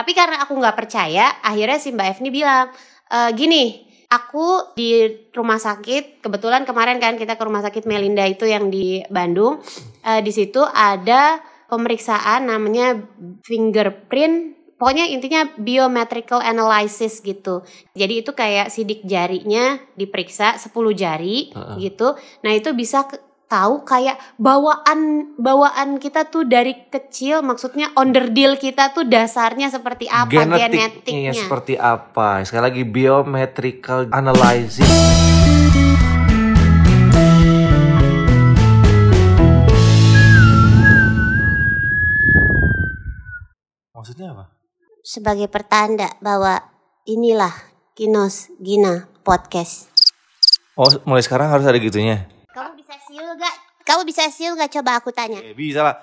Tapi karena aku nggak percaya, akhirnya si Mbak Evni bilang, e, gini, aku di rumah sakit kebetulan kemarin kan kita ke rumah sakit Melinda itu yang di Bandung uh, di situ ada pemeriksaan namanya fingerprint pokoknya intinya biometrical analysis gitu jadi itu kayak sidik jarinya diperiksa 10 jari uh -uh. gitu nah itu bisa tahu kayak bawaan bawaan kita tuh dari kecil maksudnya underdeal kita tuh dasarnya seperti apa genetiknya, genetiknya. seperti apa. Sekali lagi biometrical analysis. Maksudnya apa? Sebagai pertanda bahwa inilah Kinos Gina podcast. Oh mulai sekarang harus ada gitunya gak? Kamu bisa siul gak? Coba aku tanya. Eh, bisa lah.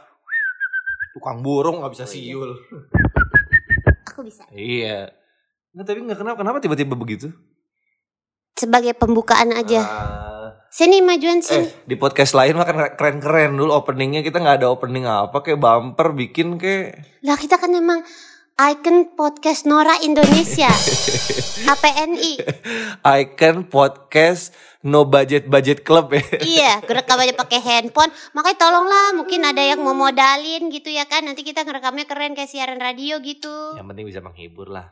Tukang burung gak bisa oh, iya. siul. Aku bisa. Iya. Nah, tapi nggak kenapa kenapa tiba-tiba begitu? Sebagai pembukaan aja. Uh, sini majuan sini. Eh, di podcast lain mah kan keren-keren dulu openingnya kita nggak ada opening apa kayak bumper bikin kayak. Lah kita kan emang Icon Podcast Nora Indonesia. APNI. Icon Podcast No Budget Budget Club ya. iya, ngerekam aja pakai handphone. Makanya tolonglah mungkin ada yang mau modalin gitu ya kan. Nanti kita ngerekamnya keren kayak siaran radio gitu. Yang penting bisa menghibur lah.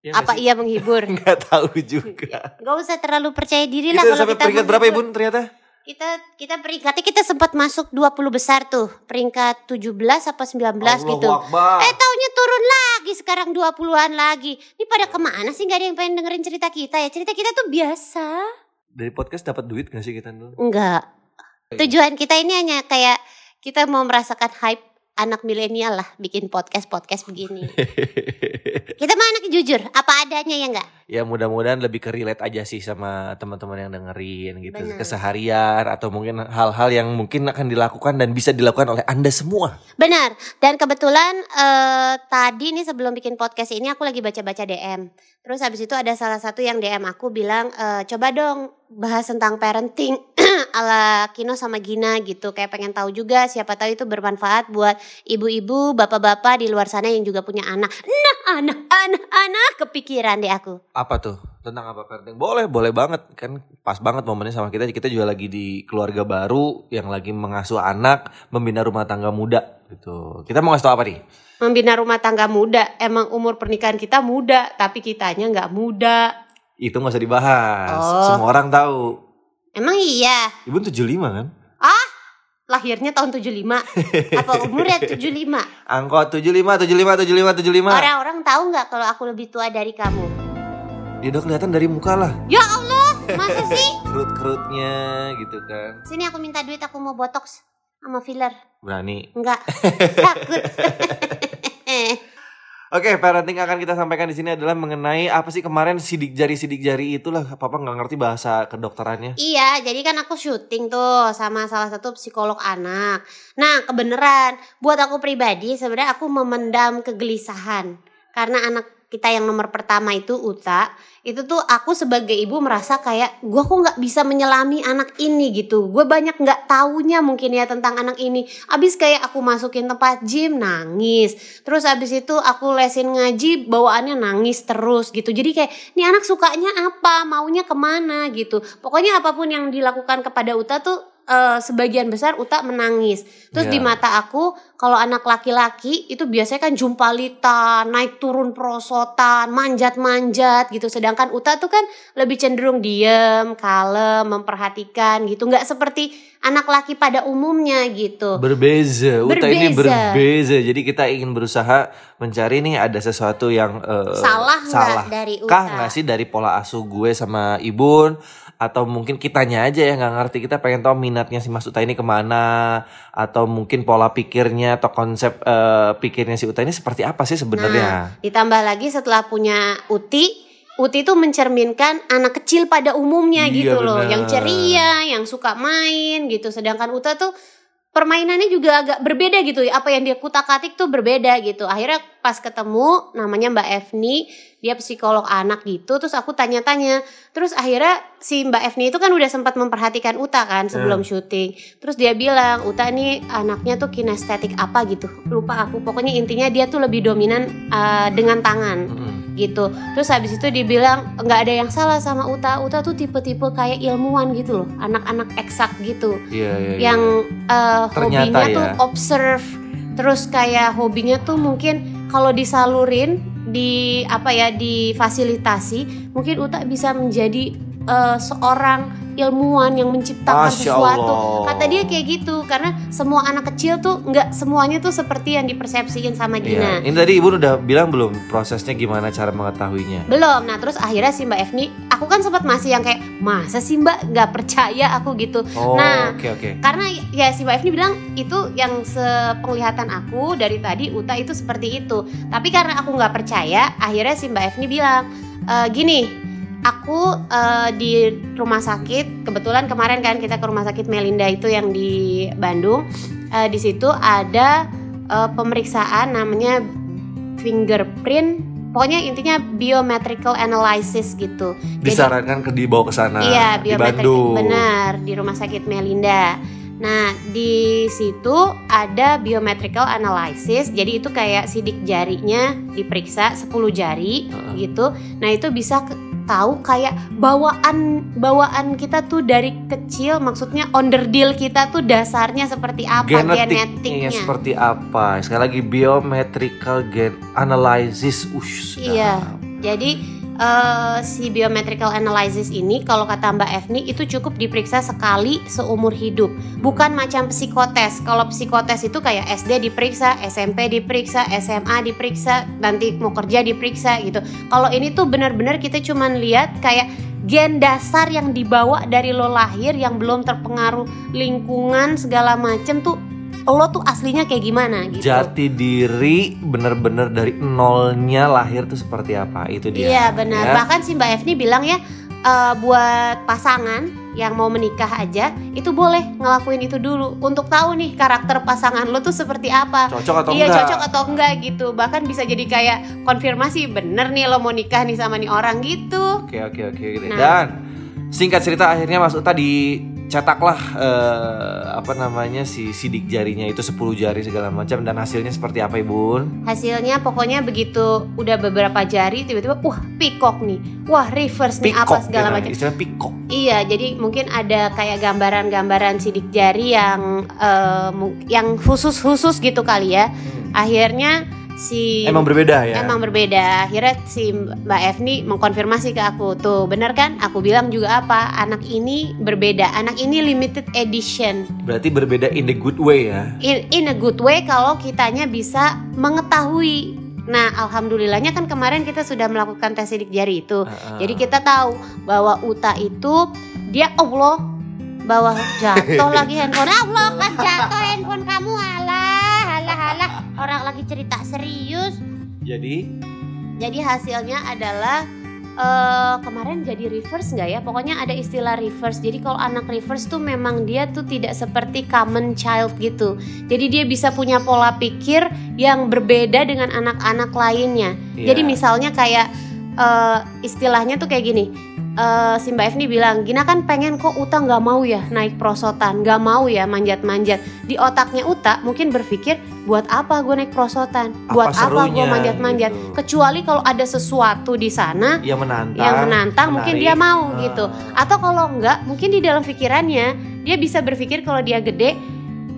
Ya, Apa iya menghibur? Gak tahu juga. Gak usah terlalu percaya diri lah kalau kita peringkat berapa ya Bun ternyata? Kita kita peringkatnya kita sempat masuk 20 besar tuh. Peringkat 17 apa 19 Allah gitu. Akbar. eh taunya turun lagi sekarang 20-an lagi. Ini pada ke mana sih? Gak ada yang pengen dengerin cerita kita ya? Cerita kita tuh biasa. Dari podcast dapat duit gak sih kita dulu? Enggak tujuan kita ini hanya kayak kita mau merasakan hype anak milenial lah bikin podcast podcast begini. Kita mah anak jujur, apa adanya ya enggak? Ya mudah-mudahan lebih ke relate aja sih sama teman-teman yang dengerin gitu Bener. keseharian atau mungkin hal-hal yang mungkin akan dilakukan dan bisa dilakukan oleh anda semua. Benar. Dan kebetulan uh, tadi nih sebelum bikin podcast ini aku lagi baca-baca DM. Terus habis itu ada salah satu yang DM aku bilang e, coba dong bahas tentang parenting ala Kino sama Gina gitu. Kayak pengen tahu juga siapa tahu itu bermanfaat buat ibu-ibu, bapak-bapak di luar sana yang juga punya anak. Nah, anak, anak, anak kepikiran deh aku. Apa tuh? Tentang apa parenting? Boleh, boleh banget. Kan pas banget momennya sama kita. Kita juga lagi di keluarga baru yang lagi mengasuh anak, membina rumah tangga muda gitu. Kita mau ngasih tau apa nih? membina rumah tangga muda. Emang umur pernikahan kita muda, tapi kitanya nggak muda. Itu nggak usah dibahas. Oh. Semua orang tahu. Emang iya? Ibu 75 kan? Ah, lahirnya tahun 75. Apa umurnya 75? Angkot 75, 75, 75, 75. Orang-orang tahu nggak kalau aku lebih tua dari kamu? Ya udah kelihatan dari muka lah. Ya Allah, masa sih? Kerut-kerutnya gitu kan. Sini aku minta duit, aku mau botox sama filler. Berani? Enggak, takut. Oke, okay, parenting akan kita sampaikan di sini adalah mengenai apa sih kemarin sidik jari sidik jari itulah papa nggak ngerti bahasa kedokterannya. Iya, jadi kan aku syuting tuh sama salah satu psikolog anak. Nah, kebenaran buat aku pribadi sebenarnya aku memendam kegelisahan karena anak kita yang nomor pertama itu Uta itu tuh aku sebagai ibu merasa kayak gue kok nggak bisa menyelami anak ini gitu. Gue banyak nggak taunya mungkin ya tentang anak ini. Abis kayak aku masukin tempat gym nangis. Terus abis itu aku lesin ngaji bawaannya nangis terus gitu. Jadi kayak ini anak sukanya apa? Maunya ke mana? gitu. Pokoknya apa pun yang dilakukan kepada Uta tuh uh, sebagian besar Uta menangis. Terus yeah. di mata aku kalau anak laki-laki itu biasanya kan jumpalita, naik turun perosotan, manjat-manjat gitu. Sedangkan Uta tuh kan lebih cenderung diem, kalem, memperhatikan gitu. Nggak seperti anak laki pada umumnya gitu. Berbeza. Uta berbeza. ini berbeza. Jadi kita ingin berusaha mencari nih ada sesuatu yang uh, salah, salah. dari Uta. Kah nggak sih dari pola asuh gue sama Ibun atau mungkin kitanya aja yang nggak ngerti kita pengen tahu minatnya si Mas Uta ini ke mana atau mungkin pola pikirnya atau konsep uh, pikirnya si Uta ini seperti apa sih sebenarnya? Nah, ditambah lagi setelah punya Uti Uti itu mencerminkan anak kecil pada umumnya iya, gitu loh, yang ceria, yang suka main gitu. Sedangkan Uta tuh permainannya juga agak berbeda gitu ya. Apa yang dia kutak-atik tuh berbeda gitu. Akhirnya pas ketemu namanya Mbak Evni, dia psikolog anak gitu. Terus aku tanya-tanya. Terus akhirnya si Mbak Evni itu kan udah sempat memperhatikan Uta kan sebelum syuting. Terus dia bilang, "Uta nih anaknya tuh kinestetik apa gitu." Lupa aku. Pokoknya intinya dia tuh lebih dominan uh, dengan tangan Mm-mm. gitu. Terus habis itu dibilang nggak ada yang salah sama Uta. Uta tuh tipe-tipe kayak ilmuwan gitu loh, anak-anak eksak gitu. Iya, iya, iya. Yang Ternyata hobinya ya. tuh observe, terus kayak hobinya tuh mungkin kalau disalurin di apa ya difasilitasi, mungkin Uta bisa menjadi eh, seorang ilmuwan yang menciptakan Masya sesuatu. Allah. Kata dia kayak gitu karena semua anak kecil tuh nggak semuanya tuh seperti yang dipersepsiin sama Iya. Gina. Ini tadi ibu udah bilang belum prosesnya gimana cara mengetahuinya? Belum. Nah terus akhirnya si Mbak Evni, aku kan sempat masih yang kayak masa sih Mbak nggak percaya aku gitu. Oh, Nah, oke oke. Karena ya si Mbak Evni bilang itu yang sepenglihatan aku dari tadi Uta itu seperti itu. Tapi karena aku nggak percaya, akhirnya si Mbak Evni bilang "E, gini. Aku eh, di rumah sakit kebetulan kemarin kan kita ke rumah sakit Melinda itu yang di Bandung. Eh, di situ ada eh, pemeriksaan namanya fingerprint. Pokoknya intinya biometrical analysis gitu. Jadi- Disarankan ke dibawa ke sana Iya, di biometrik Bandung. benar di rumah sakit Melinda. Nah, di situ ada biometrical analysis. Jadi itu kayak sidik jarinya diperiksa 10 jari Heeh. gitu. Nah, itu bisa ke- tahu kayak bawaan bawaan kita tuh dari kecil maksudnya onderdil kita tuh dasarnya seperti apa Genetiknya genetiknya. seperti apa? Sekali lagi biometrical gen analysis. Ush, Iya. Jadi eh, si biometrical analysis ini kalau kata Mbak Evni itu cukup diperiksa sekali seumur hidup. Bukan macam psikotes. Kalau psikotes itu kayak SD diperiksa, SMP diperiksa, SMA diperiksa, nanti mau kerja diperiksa gitu. Kalau ini tuh benar-benar kita cuman lihat kayak gen dasar yang dibawa dari lo lahir yang belum terpengaruh lingkungan segala macem tuh lo tuh aslinya kayak gimana gitu. Jati diri bener-bener dari nolnya lahir tuh seperti apa? Itu dia. Iya benar. ya. Bahkan si Mbak Evni bilang ya eh, buat pasangan yang mau menikah aja itu boleh ngelakuin itu dulu untuk tahu nih karakter pasangan lo tuh seperti apa. Cocok atau iya enggak? cocok atau enggak gitu. Bahkan bisa jadi kayak konfirmasi bener nih lo mau nikah nih sama nih orang gitu. Oke oke oke. Nah. Dan singkat cerita akhirnya Mas Uta dicetaklah eh, apa namanya si sidik jarinya itu 10 jari segala macam dan hasilnya seperti apa Ibu? Hasilnya pokoknya begitu udah beberapa jari tiba-tiba wah pikok nih. Wah reverse nih apa segala ya, macam. Istilah pikok. Iya, jadi mungkin ada kayak gambaran-gambaran sidik jari yang eh, yang khusus-khusus gitu kali ya. Akhirnya si Emang berbeda ya? emang berbeda. Akhirnya si Mbak Evni mengkonfirmasi ke aku, tuh bener kan? Aku bilang juga apa? Anak ini berbeda. Anak ini limited edition. Berarti berbeda in the good way ya. In, in a good way kalau kitanya bisa mengetahui. Nah, alhamdulillahnya kan kemarin kita sudah melakukan tes sidik jari itu. Heeh. Jadi kita tahu bahwa Uta itu dia Allah bawa jatuh lagi handphone Allah kan jatuh handphone kamu alah alah orang lagi cerita serius. Jadi? Jadi hasilnya adalah eh kemarin jadi reverse nggak ya? Pokoknya ada istilah reverse. Jadi kalau anak reverse tuh memang dia tuh tidak seperti common child gitu. Jadi dia bisa punya pola pikir yang berbeda dengan anak-anak lainnya. Iya. jadi misalnya kayak eh, istilahnya tuh kayak gini eh, si Mbak Evni bilang Gina kan pengen kok Uta nggak mau ya naik prosotan nggak mau ya manjat-manjat di otaknya Uta mungkin berpikir buat apa gue naik prosotan buat Apa apa, gue manjat-manjat gitu. kecuali kalau ada sesuatu di sana yang menantang. yang menantang mungkin dia menarik. mau Ah. gitu atau kalau enggak mungkin di dalam pikirannya dia bisa berpikir kalau dia gede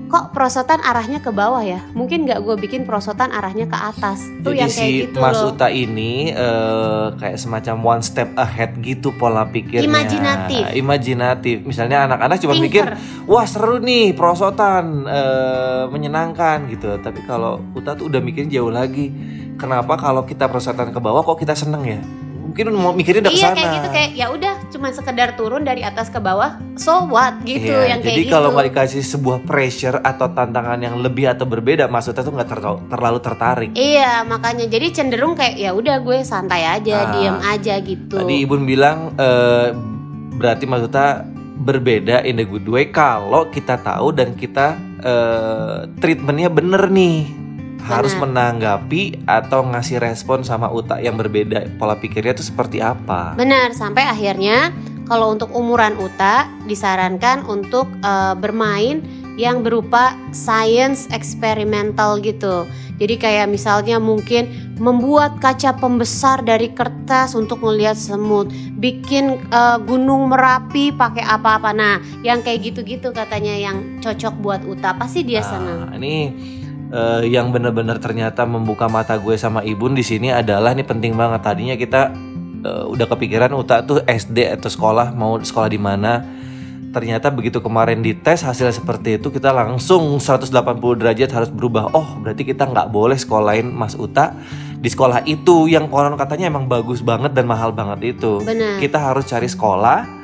kok prosotan arahnya ke bawah ya mungkin nggak gue bikin prosotan arahnya ke atas tuh Jadi yang kayak si gitu Mas loh Uta ini eh, kayak semacam one step ahead gitu pola pikirnya. Imajinatif. Imajinatif. Misalnya anak-anak cuma mikir, wah seru nih prosotan, eh, menyenangkan gitu. Tapi kalau Uta tuh udah mikirin jauh lagi. Kenapa kalau kita prosotan ke bawah kok kita seneng ya? Mungkin mau mikirnya udah iya ke sana. kayak gitu kayak ya udah cuma sekedar turun dari atas ke bawah so what gitu Iya, yang kayak jadi gitu kalau nggak dikasih sebuah pressure atau tantangan yang lebih atau berbeda, maksudnya tuh nggak ter- terlalu tertarik. iya makanya jadi cenderung kayak ya udah gue santai aja Ah. diem aja gitu Tadi Ibu bilang eh, berarti maksudnya berbeda in the good way kalau kita tahu dan kita eh, treatmentnya bener nih harus menanggapi atau ngasih respon sama Uta yang berbeda pola pikirnya itu seperti apa Benar, sampai akhirnya kalau untuk umuran Uta disarankan untuk eh, bermain yang berupa science eksperimental gitu. Jadi kayak misalnya mungkin membuat kaca pembesar dari kertas untuk melihat semut, bikin eh, gunung Merapi pakai apa-apa. Nah, yang kayak gitu-gitu katanya yang cocok buat Uta, pasti dia senang. Nah, ini eh, yang benar-benar ternyata membuka mata gue sama Ibun di sini adalah ini penting banget. Tadinya kita eh, udah kepikiran Uta tuh SD atau sekolah mau sekolah di mana. Ternyata begitu kemarin dites hasilnya seperti itu kita langsung 180 derajat harus berubah. Oh berarti kita nggak boleh sekolahin Mas Uta di sekolah itu yang konon katanya emang bagus banget dan mahal banget itu. Benar. Kita harus cari sekolah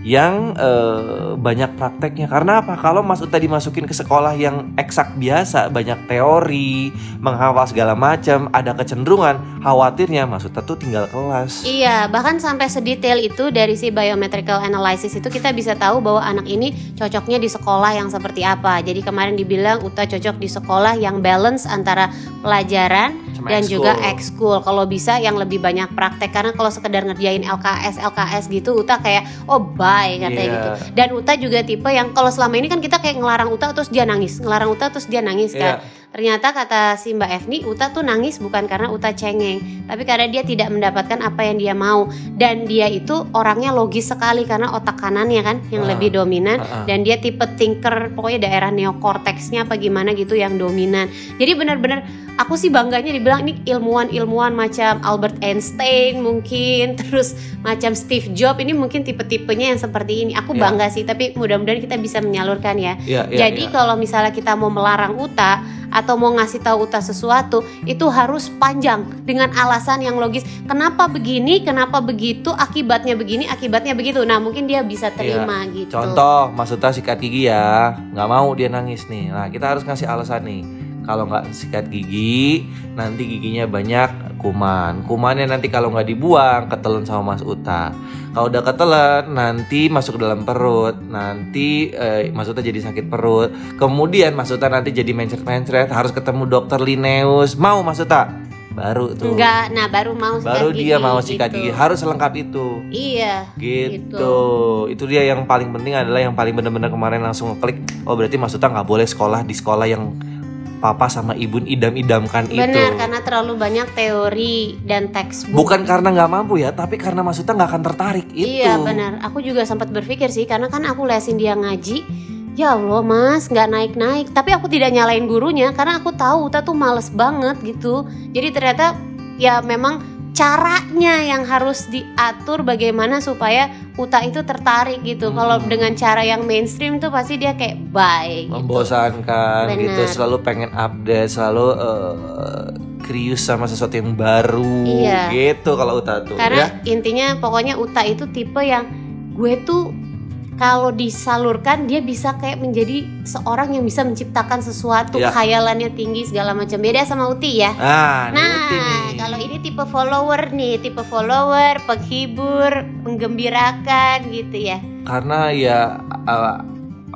yang eh, banyak prakteknya. Karena apa? Kalau Mas Uta dimasukin ke sekolah yang eksak biasa banyak teori menghafal segala macam ada kecenderungan khawatirnya Mas Uta tuh tinggal kelas. Iya, bahkan sampai sedetail itu dari si biometrical analysis itu kita bisa tahu bahwa anak ini cocoknya di sekolah yang seperti apa. Jadi kemarin dibilang Uta cocok di sekolah yang balance antara pelajaran Dan juga ekskul. Kalau bisa yang lebih banyak praktek karena kalau sekedar ngerjain LKS LKS gitu Uta kayak oh bye katanya Iya. gitu. Dan Uta juga tipe yang kalau selama ini kan kita kayak ngelarang Uta terus dia nangis, ngelarang Uta terus dia nangis kan. Iya. Ternyata kata si Mbak Evni, Uta tuh nangis bukan karena Uta cengeng, tapi karena dia tidak mendapatkan apa yang dia mau. Dan dia itu orangnya logis sekali karena otak kanannya kan yang Ah, lebih dominan ah, ah. dan dia tipe thinker, pokoknya daerah neokorteksnya apa gimana gitu yang dominan. Jadi benar-benar aku sih bangganya dibilang ini ilmuwan-ilmuwan macam Albert Einstein mungkin, terus macam Steve Jobs ini mungkin tipe-tipenya yang seperti ini. Aku Ya. bangga sih, tapi mudah-mudahan kita bisa menyalurkan ya. Iya, iya, Jadi iya. kalau misalnya kita mau melarang Uta atau mau ngasih tahu Uta sesuatu, itu harus panjang dengan alasan yang logis. Kenapa begini, kenapa begitu, akibatnya begini, akibatnya begitu. Nah, mungkin dia bisa terima gitu. Iya. Contoh, Mas Uta sikat gigi ya, nggak mau dia nangis nih. Nah, kita harus ngasih alasan nih. Kalau nggak sikat gigi, nanti giginya banyak kuman. Kumannya nanti kalau nggak dibuang, ketelan sama Mas Uta. Kalau udah ketelan, nanti masuk ke dalam perut. Nanti eh, Mas Uta jadi sakit perut. Kemudian Mas Uta nanti jadi mencret-mencret, harus ketemu dokter Linneus. Mau Mas Uta? Baru tuh. Enggak, nah baru mau sikat Baru gigi, dia mau sikat gitu. gigi. Harus lengkap itu. Iya. Gitu. Itu dia yang paling penting adalah yang paling benar-benar kemarin langsung ngeklik. Oh berarti Mas Uta nggak boleh sekolah di sekolah yang papa sama ibu idam-idamkan itu. Benar, karena terlalu banyak teori dan textbook. Bukan karena nggak mampu ya, tapi karena Mas Uta nggak akan tertarik itu. Iya benar. Aku juga sempat berpikir sih karena kan aku lesin dia ngaji. Ya Allah mas, nggak naik-naik. Tapi aku tidak nyalain gurunya karena aku tahu Uta tuh males banget gitu. Jadi ternyata ya memang caranya yang harus diatur bagaimana supaya Uta itu tertarik gitu. Hmm. Kalau dengan cara yang mainstream tuh pasti dia kayak bye. Gitu. Membosankan Benar. gitu, selalu pengen update, selalu eh, curious sama sesuatu yang baru. Iya. Gitu kalau Uta tuh Karena ya. intinya pokoknya Uta itu tipe yang gue tuh kalau disalurkan dia bisa kayak menjadi seorang yang bisa menciptakan sesuatu Ya. khayalannya tinggi segala macam beda sama Uti ya. Nah, ini Nah, Uti nih. kalau ini tipe follower nih, tipe follower, penghibur, menggembirakan gitu ya. karena ya uh,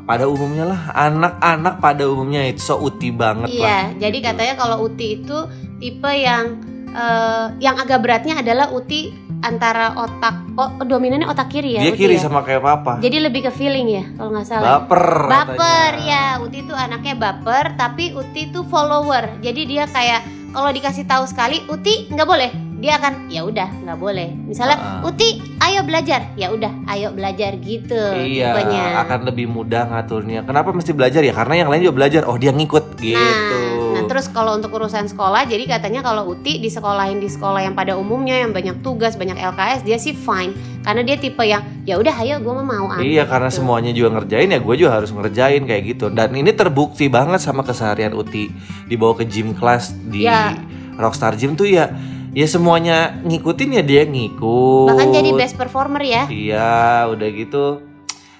pada umumnya lah anak-anak pada umumnya itu so uti banget lah. Iya, jadi gitu. katanya kalau Uti itu tipe yang eh, yang agak beratnya adalah Uti antara otak oh dominannya otak kiri ya. Dia Uti kiri ya? sama kayak papa. Jadi lebih ke feeling ya kalau nggak salah. Baper. Baper katanya. ya, Uti itu anaknya baper, tapi Uti itu follower. Jadi dia kayak kalau dikasih tahu sekali, Uti nggak boleh. Dia akan ya udah nggak boleh. Misalnya Ah. Uti, ayo belajar. Ya udah, ayo belajar gitu Iya, tipenya. akan lebih mudah ngaturnya. Kenapa mesti belajar ya? Karena yang lain juga belajar. Oh, dia ngikut gitu. Nah, terus kalau untuk urusan sekolah, jadi katanya kalau Uti di sekolahin di sekolah yang pada umumnya yang banyak tugas, banyak LKS, dia sih fine. Karena dia tipe yang ya udah, ayo gue mau mau. Iya karena gitu. semuanya juga ngerjain ya gue juga harus ngerjain kayak gitu dan ini terbukti banget sama keseharian Uti dibawa ke gym class di Ya. Rockstar Gym tuh ya ya semuanya ngikutin ya dia ngikut Bahkan jadi best performer ya. iya udah gitu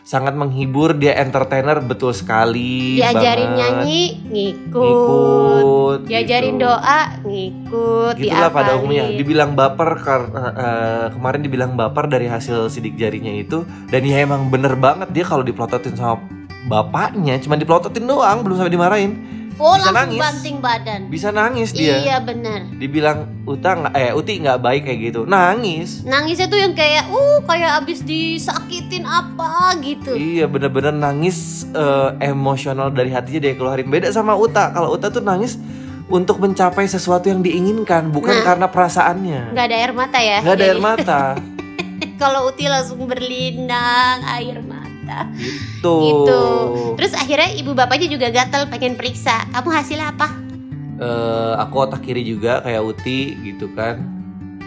sangat menghibur dia entertainer betul sekali Diajarin banget. nyanyi, ngikut. ngikut Diajarin gitu. doa, ngikut. Gitulah pada diapalin. umumnya dibilang baper karena eh, kemarin dibilang baper dari hasil sidik jarinya itu dan ya emang bener banget dia kalau diplototin sama bapaknya cuma dipelototin doang belum sampai dimarahin Oh Bisa langsung nangis. banting badan. bisa nangis dia Iya bener. dibilang Uta nggak eh Uti nggak baik kayak gitu nangis Nangisnya tuh yang kayak uh kayak abis disakitin apa gitu. iya bener-bener nangis eh, emosional dari hatinya dia keluarin beda sama Uta kalau Uta tuh nangis untuk mencapai sesuatu yang diinginkan bukan Nah. karena perasaannya Nggak ada air mata ya? nggak ada air mata Kalau Uti langsung berlinang air mata. Gitu Gitu. Terus akhirnya ibu bapaknya juga gatel pengen periksa. Kamu hasilnya apa? Eh, aku otak kiri juga kayak Uti gitu kan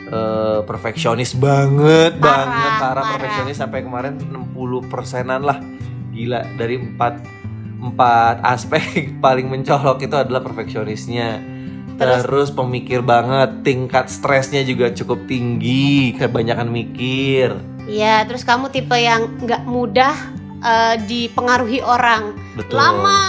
Eh, perfeksionis banget Parah, banget parah parah. perfeksionis sampai kemarin 60 persenan lah gila dari empat empat aspek paling mencolok itu adalah perfeksionisnya Terus? terus, pemikir banget tingkat stresnya juga cukup tinggi kebanyakan mikir Iya, terus kamu tipe yang nggak mudah eh, dipengaruhi orang. betul. Lama.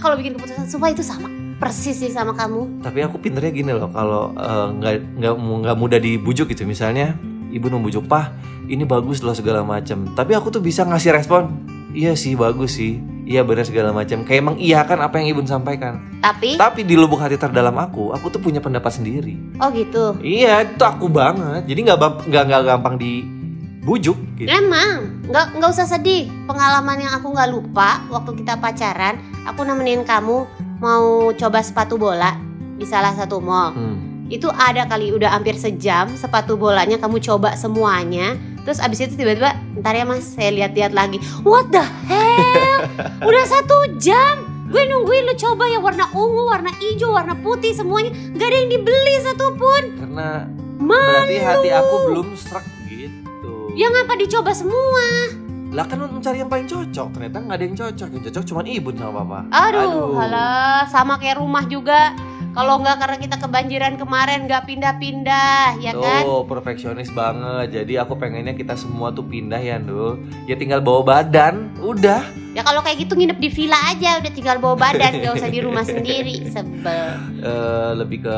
Kalau bikin keputusan, sumpah itu sama persis sih sama kamu. tapi aku pinternya gini loh kalau eh, nggak nggak nggak mudah dibujuk gitu. Misalnya ibu membujuk pah ini bagus loh segala macam. Tapi aku tuh bisa ngasih respon iya sih bagus sih. Iya benar segala macam. Kayak emang iya kan apa yang ibu sampaikan. Tapi, tapi di lubuk hati terdalam aku aku tuh punya pendapat sendiri. Oh gitu. iya itu aku banget. Jadi nggak nggak nggak gampang dibujuk gitu Emang, nggak nggak usah sedih. Pengalaman yang aku nggak lupa waktu kita pacaran, aku nemenin kamu mau coba sepatu bola di salah satu mall. Hmm. Itu ada kali udah hampir sejam sepatu bolanya kamu coba semuanya. Terus abis itu tiba-tiba, ntar ya mas, saya lihat-lihat lagi. What the hell? udah satu jam. Gue nungguin lu coba yang warna ungu, warna hijau, warna putih semuanya. Gak ada yang dibeli satupun. karena Malu. berarti hati aku belum serak gitu Ya ngapa dicoba semua? lah kan mencari yang paling cocok ternyata nggak ada yang cocok yang cocok cuma ibu sama papa Aduh, halah, sama kayak rumah juga. Kalau nggak karena kita kebanjiran kemarin nggak pindah-pindah, ya kan? Tuh perfeksionis banget Jadi aku pengennya kita semua tuh pindah ya Ndul Ya tinggal bawa badan Udah Ya kalau kayak gitu nginep di villa aja, udah tinggal bawa badan, gak usah di rumah sendiri. Sebel. Eh, Lebih ke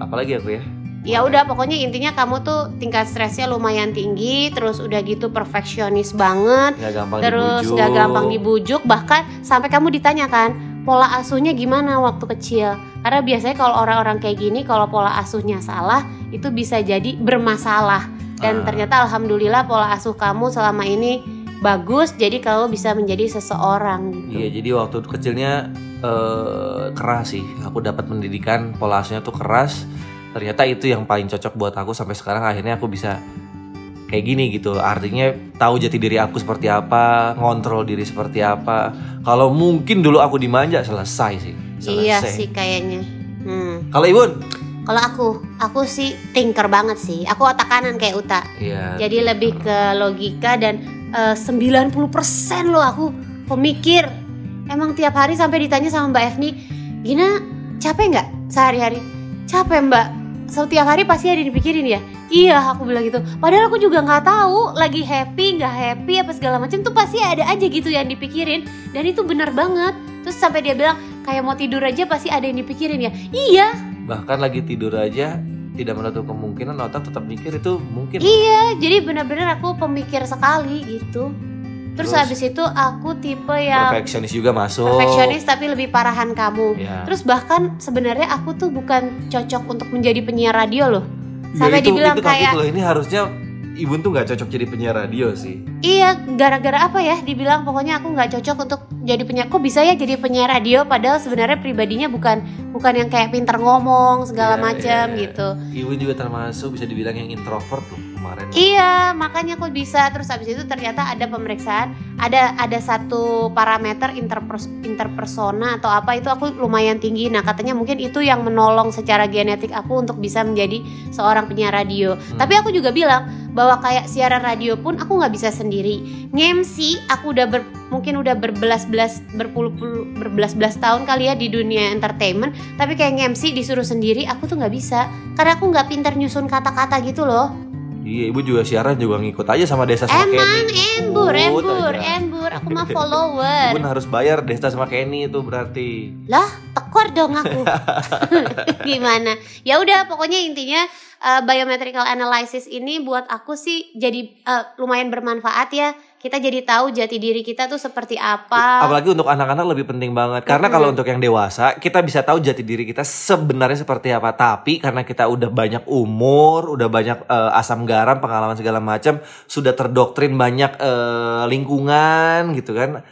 Apa lagi aku ya Ya udah, pokoknya intinya kamu tuh tingkat stresnya lumayan tinggi, terus udah gitu perfeksionis banget, Nggak gampang terus dibujuk gak gampang dibujuk, bahkan sampai kamu ditanyakan pola asuhnya gimana waktu kecil. Karena biasanya kalau orang-orang kayak gini, kalau pola asuhnya salah, itu bisa jadi bermasalah. Dan Ah. ternyata alhamdulillah pola asuh kamu selama ini bagus, jadi kamu bisa menjadi seseorang gitu. Iya jadi waktu kecilnya eh, keras sih Aku dapat pendidikan pola asuhnya tuh keras Ternyata itu yang paling cocok buat aku Sampai sekarang akhirnya aku bisa kayak gini gitu artinya tahu jati diri aku seperti apa ngontrol diri seperti apa kalau mungkin dulu aku dimanja selesai sih selesai Iya sih kayaknya. Hmm. kalau ibun Kalau aku, aku sih thinker banget sih. Aku otak kanan kayak Uta. Iya. Jadi lebih ke logika dan eh, 90% loh aku pemikir. Emang tiap hari sampai ditanya sama Mbak Efni, Gina capek nggak sehari-hari? Capek Mbak. Setiap hari pasti ada dipikirin ya. Iya, aku bilang gitu. Padahal aku juga nggak tahu lagi happy nggak happy apa segala macam tuh pasti ada aja gitu yang dipikirin. Dan itu benar banget. Terus sampai dia bilang kayak mau tidur aja pasti ada yang dipikirin ya. Iya, bahkan lagi tidur aja tidak menutup kemungkinan otak tetap mikir itu mungkin Iya, jadi benar-benar aku pemikir sekali gitu. Terus, Terus? habis itu aku tipe yang perfeksionis juga masuk perfeksionis tapi lebih parahan kamu. ya. Terus bahkan sebenarnya aku tuh bukan cocok untuk menjadi penyiar radio loh. Ya, sampai itu- dibilang itu kayak- loh, ini harusnya Ibun tuh nggak cocok jadi penyiar radio sih Iya, gara-gara apa ya? Dibilang pokoknya aku nggak cocok untuk jadi penyiar. Kok bisa ya jadi penyiar radio? Padahal sebenarnya pribadinya bukan bukan yang kayak pinter ngomong segala Iya, macam iya. gitu. Ibun juga termasuk bisa dibilang yang introvert tuh kemarin Iya, makanya aku bisa. Terus habis itu ternyata ada pemeriksaan, ada ada satu parameter interpers, interpersona atau apa itu aku lumayan tinggi. Nah, katanya mungkin itu yang menolong secara genetik aku untuk bisa menjadi seorang penyiar radio. Hmm. Tapi aku juga bilang bahwa kayak siaran radio pun aku nggak bisa sendiri. Ngemsi aku udah ber, mungkin udah berbelas-belas berpuluh-puluh berbelas-belas tahun kali ya di dunia entertainment, tapi kayak ngemsi disuruh sendiri aku tuh nggak bisa. Karena aku nggak pinter nyusun kata-kata gitu loh. Iya, ibu juga siaran juga ngikut aja sama Desa sama Emang Kenny. embur, Ikut embur, aja. embur. Aku mah follower. Ibun harus bayar Desta sama Kenny itu berarti. Lah, tek awkward dong aku. Gimana? Ya udah pokoknya intinya uh, biometrical analysis ini buat aku sih jadi uh, lumayan bermanfaat ya. Kita jadi tahu jati diri kita tuh seperti apa. Apalagi untuk anak-anak lebih penting banget. Karena kalau untuk yang dewasa, kita bisa tahu jati diri kita sebenarnya seperti apa. Tapi karena kita udah banyak umur, udah banyak eh, asam garam, pengalaman segala macam, sudah terdoktrin banyak eh, lingkungan gitu kan.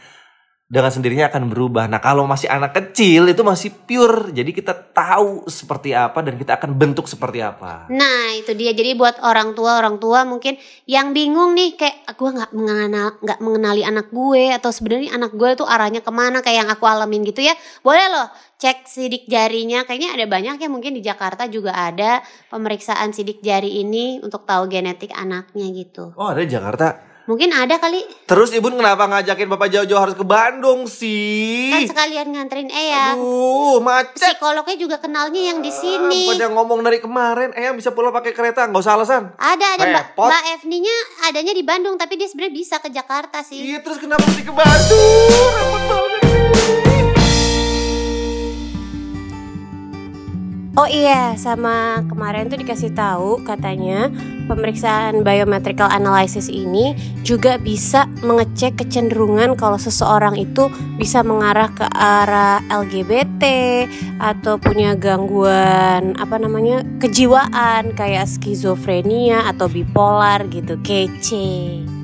Dengan sendirinya akan berubah. Nah, kalau masih anak kecil itu masih pure. Jadi kita tahu seperti apa dan kita akan bentuk seperti apa. Nah itu dia jadi buat orang tua orang tua mungkin yang bingung nih kayak gue nggak mengenal nggak mengenali anak gue atau sebenarnya anak gue tuh arahnya ke mana kayak yang aku alamin gitu ya boleh loh cek sidik jarinya kayaknya ada banyak ya mungkin di Jakarta juga ada pemeriksaan sidik jari ini untuk tahu genetik anaknya gitu Oh, ada di Jakarta. Mungkin ada kali Terus Ibu kenapa ngajakin Bapak jauh-jauh harus ke Bandung sih? kan sekalian nganterin Eyang Aduh, macet. psikolognya juga kenalnya yang di sini Pada ngomong dari kemarin, Eyang bisa pulang pakai kereta, nggak usah alasan. ada ada mbak mbak Evni-nya adanya di Bandung tapi dia sebenarnya bisa ke Jakarta sih Iya, terus kenapa mesti ke Bandung? Repot banget. Oh iya, sama kemarin tuh dikasih tahu katanya pemeriksaan biometrical analysis ini juga bisa mengecek kecenderungan kalau seseorang itu bisa mengarah ke arah LGBT atau punya gangguan apa namanya kejiwaan kayak skizofrenia atau bipolar gitu kece.